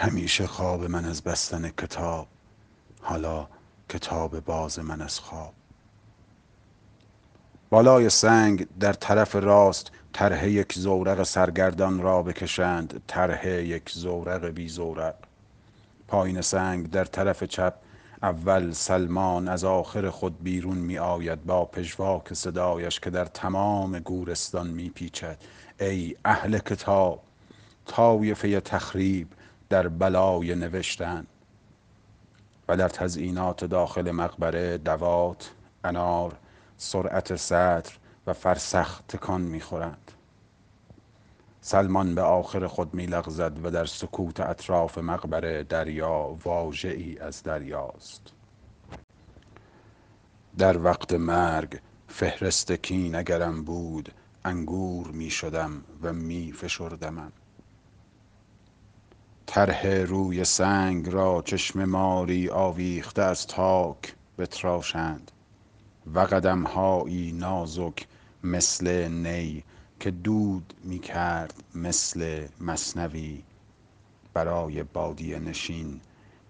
همیشه خواب من از بستن کتاب حالا کتاب باز من از خواب. بالای سنگ در طرف راست طرح یک زورق سرگردان را بکشند طرح یک زورق بی زورق. پایین سنگ در طرف چپ اول سلمان از آخر خود بیرون می آید با پژواک صدایش که در تمام گورستان می پیچد. ای اهل کتاب طایفه تخریب در بلای نوشتن و در تزئینات داخل مقبره دوات انار سرعت سطر و فرسخ تکان می‌خورند. سلمان به آخر خود میلغزد و در سکوت اطراف مقبره دریا ای از دریاست. در وقت مرگ فهرست کین اگرم بود انگور می شدم و می فشردمم. طرح روی سنگ را چشم ماری آویخته از تاک بتراشند. و قدمهایی نازک مثل نی که دود می کرد مثل مصنوی برای بادیه نشین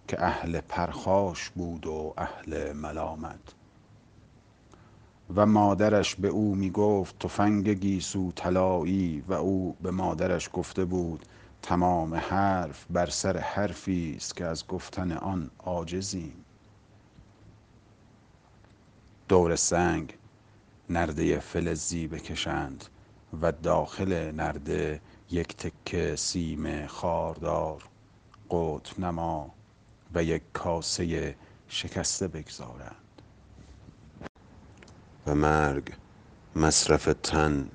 که اهل پرخاش بود و اهل ملامت. و مادرش به او می گفت تفنگ گیسو طلایی و او به مادرش گفته بود تمام حرف بر سر حرفی است که از گفتن آن عاجزیم. دور سنگ نرده فلزی بکشند و داخل نرده یک تکه سیم خاردار قطب نما و یک کاسه شکسته بگذارند. و مرگ مصرف تن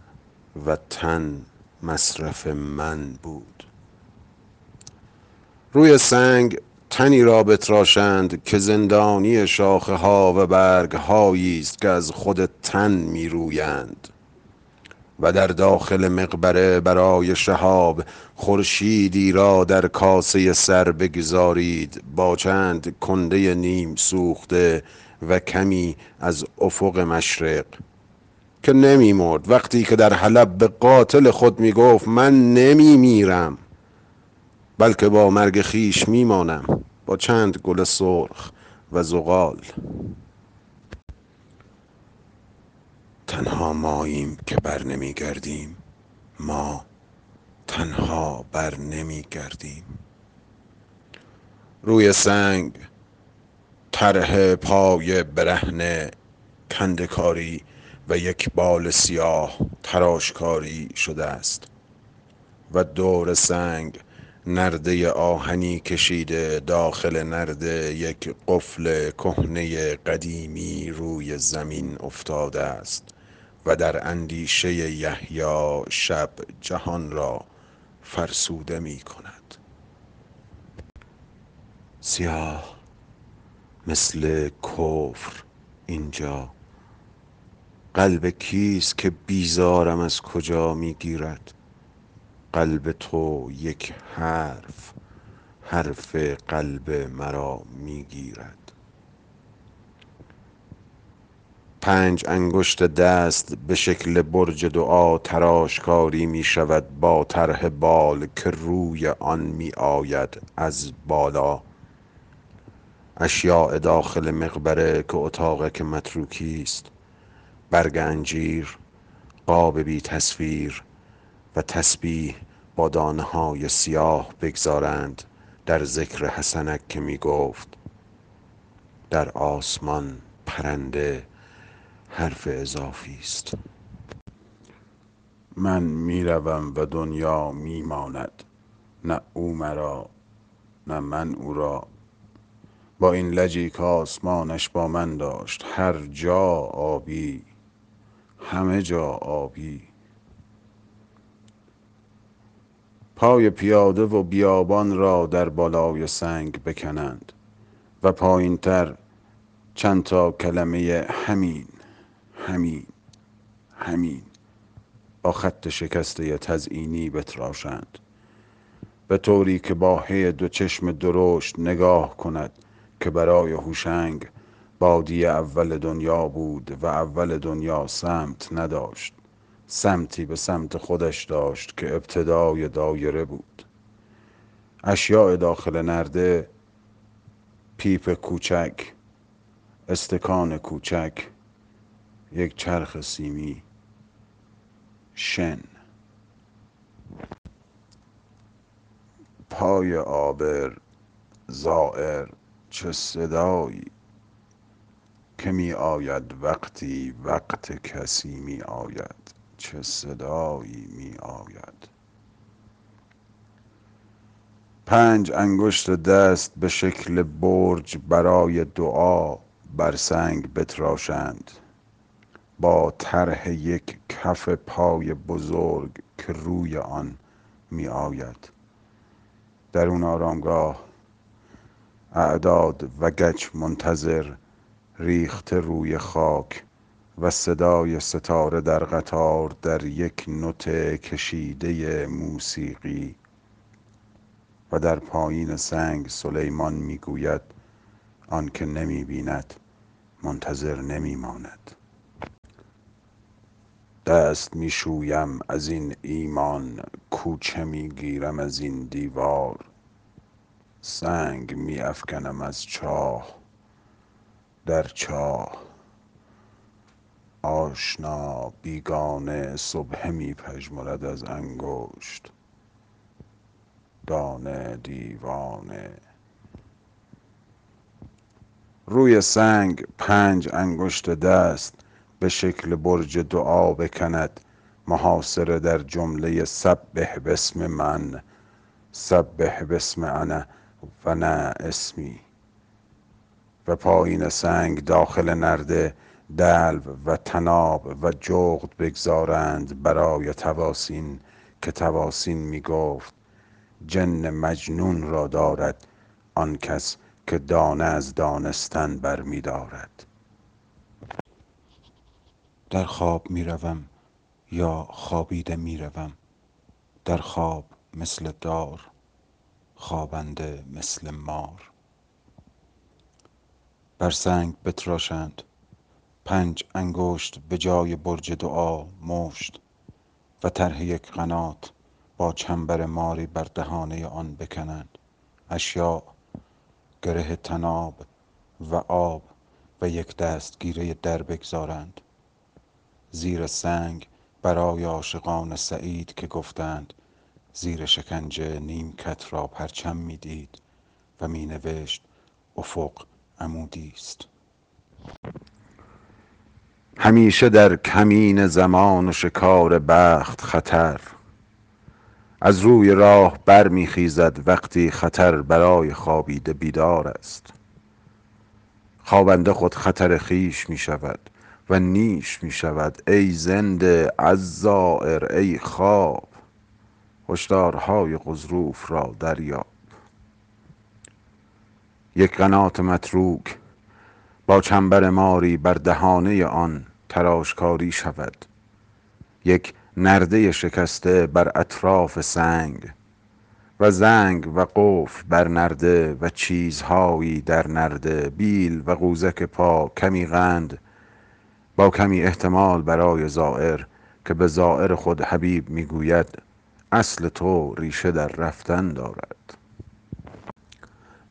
و تن مصرف من بود. روی سنگ تنی را بتراشند که زندانی شاخه ها و برگ هایی است که از خود تن می رویند و در داخل مقبره برای شهاب خورشیدی را در کاسه سر بگذارید. با چند کنده نیم سوخته و کمی از افق مشرق. که نمی مرد. وقتی که در حلب به قاتل خود می گفت من نمی میرم. بلکه با مرگ خیش میمانم با چند گل سرخ و زغال. تنها ماییم که بر نمی گردیم ما تنها بر نمی گردیم روی سنگ طرح پای برهنه کندکاری و یک بال سیاه تراشکاری شده است. و دور سنگ نرده آهنی کشیده داخل نرده یک قفل کهنه قدیمی روی زمین افتاده است و در اندیشه یحیی شب جهان را فرسوده می کند. سیاه مثل کفر اینجا. قلب کیست که بیزارم از کجا می‌گیرد قلب تو یک حرف حرف قلب مرا می‌گیرد. پنج انگشت دست به شکل برج دعا تراشکاری می شود با طرح بال که روی آن می آید از بالا. اشیاء داخل مقبره که اتاق که متروکی است. برگ انجیر قاب بی تصویر و تسبیح با دانه های سیاه بگذارند در ذکر حسنک که می گفت در آسمان پرنده حرف اضافی است. من می‌روم و دنیا میماند. نه او مرا نه من او را. با این لجی که آسمانش با من داشت هر جا آبی همه جا آبی. پای پیاده و بیابان را در بالای سنگ بکنند و پایینتر چند تا کلمه همین همین همین. با خط شکسته تزئینی بتراشند. به طوری که با هی دو چشم درشت نگاه کند که برای هوشنگ بادی اول دنیا بود و اول دنیا سمت نداشت. سمتی به سمت خودش داشت که ابتدای دایره بود. اشیاء داخل نرده پیپ کوچک استکان کوچک یک چرخ سیمی شن. پای آبر زائر چه صدایی که می آید وقتی وقت کسی می آید چه صدایی می آید. پنج انگشت دست به شکل برج برای دعا بر سنگ بتراشند. با طرح یک کف پای بزرگ که روی آن می آید. در اون آرامگاه اعداد و گچ منتظر ریخته روی خاک و صدای ستاره در قطار در یک نوت کشیده موسیقی. و در پایین سنگ سلیمان می‌گوید آنکه نمی بیند منتظر نمی ماند دست می شویم از این ایمان کوچه می گیرم از این دیوار. سنگ می افکنم از چاه در چاه. آشنا بیگانه سبحه می پژمرد از انگشت. دانه دیوانه. روی سنگ پنج انگشت دست به شکل برج دعا بکند. محاصره در جمله سبح باسم من. سبح باسم انا و نه اسمی. و پایین سنگ داخل نرده دلو و تناب و جغد بگذارند برای تواسین که تواسین می گفت جن مجنون را دارد آن کس که دانه از دانستن بر می دارد در خواب می روم یا خوابیده می روم در خواب مثل دار خوابنده مثل مار. بر سنگ بتراشند پنج انگشت به جای برج دعا مشت و طرح یک قنات با چنبر ماری بر دهانه آن بکنند. اشیاء گره تناب و آب و یک دستگیره در بگذارند. زیر سنگ برای عاشقان سعید که گفتند زیر شکنجه نیمکت را پرچم می دید و می نوشت افق عمودی است. همیشه در کمین زمان و شکار بخت خطر. از روی راه برمیخیزد وقتی خطر برای خوابیده بیدار است. خوابنده خود خطر خویش می شود و نیش می شود. ای زنده از زائر ای خواب هشدارهای قضروف را دریاب. یک قنات متروک با چنبر ماری بر دهانه آن تراشکاری شود. یک نرده شکسته بر اطراف سنگ و زنگ و قفل بر نرده و چیزهایی در نرده بیل و قوزک پا کمی قند با کمی احتمال برای زائر که به زائر خود حبیب می‌گوید اصل تو ریشه در رفتن دارد.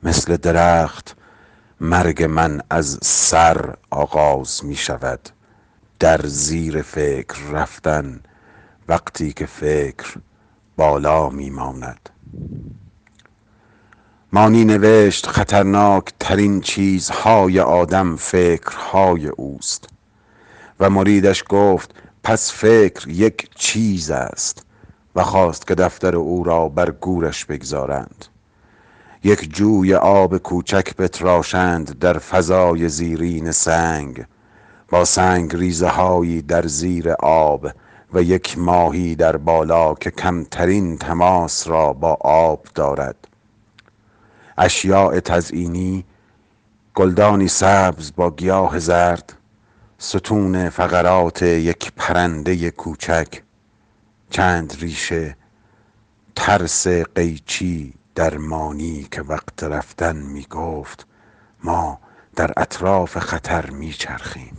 مثل درخت مرگ من از سر آغاز می شود. در زیر فکر رفتن وقتی که فکر بالا می ماند. مانی نوشت خطرناک ترین چیزهای آدم فکرهای اوست. و مریدش گفت پس فکر یک چیز است و خواست که دفتر او را بر گورش بگذارند. یک جوی آب کوچک بتراشند در فضای زیرین سنگ. با سنگ ریزه هایی در زیر آب و یک ماهی در بالا که کمترین تماس را با آب دارد. اشیاء تزئینی گلدانی سبز با گیاه زرد ستون فقرات یک پرنده کوچک چند ریشه ترس قیچی درمانی که وقت رفتن می گفت ما در اطراف خطر می چرخیم.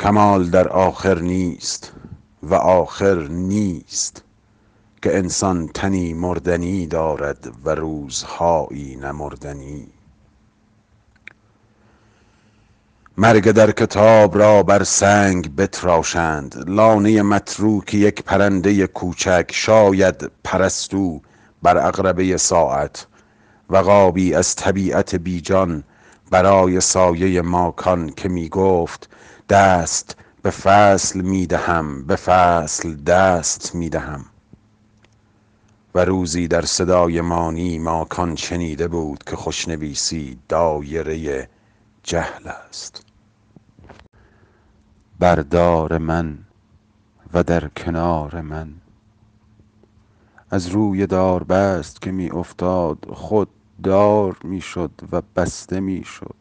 کمال در آخر نیست و آخر نیست که انسان تنی مردنی دارد و روزهایی نمردنی. مرگ در کتاب را بر سنگ بتراشند. لانه متروک یک پرنده کوچک شاید پرستو بر اقربه ساعت. و قابی از طبیعت بیجان برای سایه ماکان که می گفت دست به فصل می دهم به فصل دست می دهم. و روزی در صدای مانی ماکان شنیده بود که خوشنویسی دایره جهل است. بردار من و در کنار من. از روی داربست که می افتاد خود دار می شد و بسته می شد.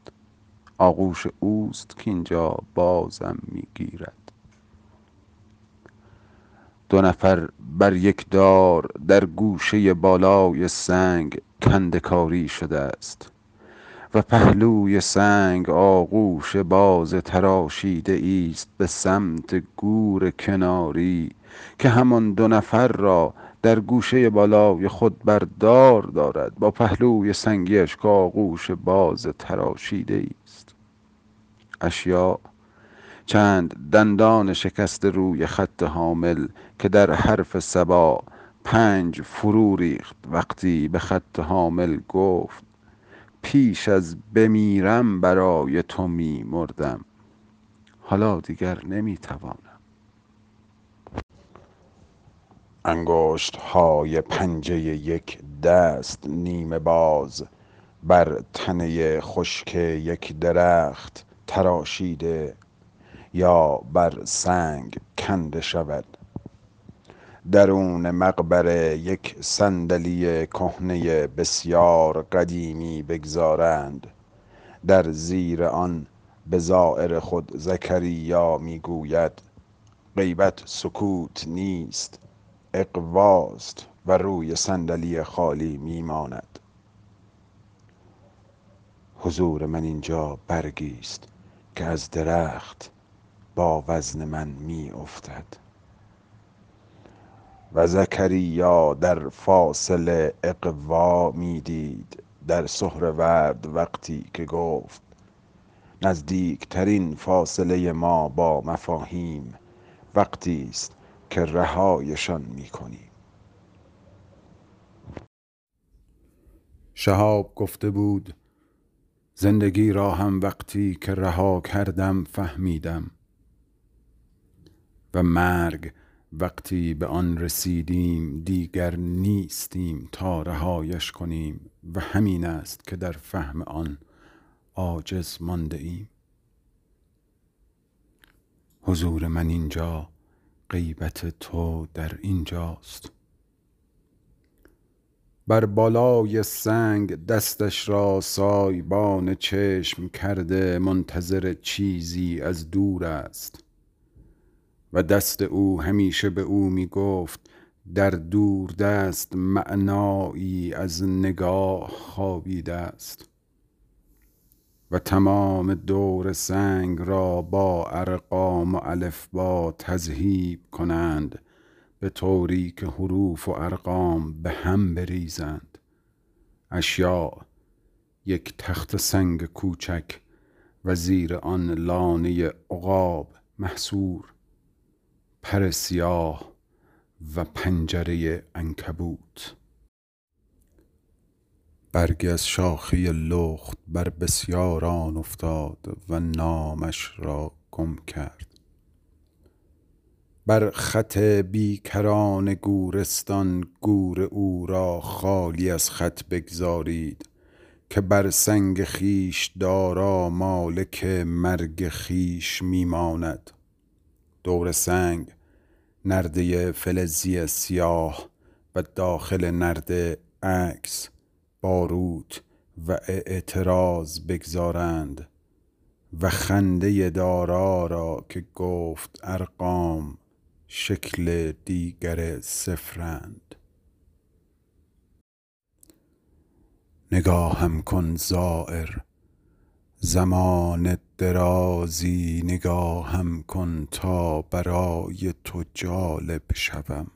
آغوش اوست کاینجا بازم می گیرد. دو نفر بر یک دار در گوشه بالای سنگ کنده کاری شده است. و پهلوی سنگ آغوش باز تراشیده ای است به سمت گور کناری که همان دو نفر را در گوشه بالای خود بر دار دارد با پهلوی سنگیش که آغوش باز تراشیده است اشیاء چند دندان شکسته روی خط حامل که در حرف صبا پنج فرو ریخت وقتی به خط حامل گفت پیش از بمیرم برای تو می مردم. حالا دیگر نمی توانم. انگشت های پنجه یک دست نیمه باز بر تنه خشک یک درخت تراشیده یا بر سنگ کنده شود. درون مقبره یک صندلی کهنه بسیار قدیمی بگذارند. در زیر آن به زایر خود زکریا می گوید غیبت سکوت نیست اغواست و روی صندلی خالی می ماند حضور من اینجا برگی است که از درخت با وزن من می افتد و زکریا در فاصله اغوا می دید در سهروردی وقتی که گفت نزدیکترین فاصله ما با مفاهیم وقتی است که رهایشان می کنیم شهاب گفته بود زندگی را هم وقتی که رها کردم فهمیدم و مرگ وقتی به آن رسیدیم دیگر نیستیم تا رهایش کنیم و همین است که در فهم آن عاجز مانده ایم. حضور من اینجا غیبت تو در اینجاست. بر بالای سنگ دستش را سایبان چشم کرده منتظر چیزی از دور است. و دست او همیشه به او می گفت در دوردست معنایی از نگاه خوابیده است. و تمام دور سنگ را با ارقام و الفبا تذهیب کنند به طوری که حروف و ارقام به هم بریزند. اشیاء یک تخت سنگ کوچک و زیر آن لانه عقاب محصور. پر سیاه و پنجره عنکبوت. برگی از شاخه لخت بر بسیاران افتاد و نامش را گم کرد. بر خط بیکران گورستان گور او را خالی از خط بگذارید که بر سنگ خویش دارا مالک مرگ خویش می ماند دور سنگ نرده فلزی سیاه و داخل نرده عکس باروت و اعتراض بگذارند و خنده دارا را که گفت ارقام شکل دیگر صفرند. نگاهم کن زایر زمان درازی نگاهم کن تا برای تو جالب شوم.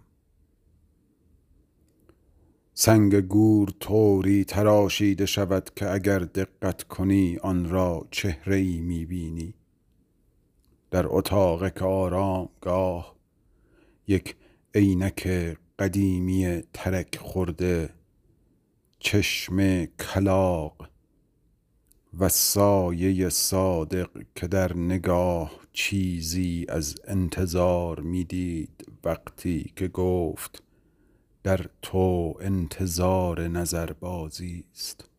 سنگ گور طوری تراشیده شود که اگر دقت کنی آن را چهره ای می بینی در اتاق که آرامگاه یک عینک قدیمی ترک خورده چشم کلاغ و سایه صادق که در نگاه چیزی از انتظار می دید وقتی که گفت در تو انتظار نظربازی است.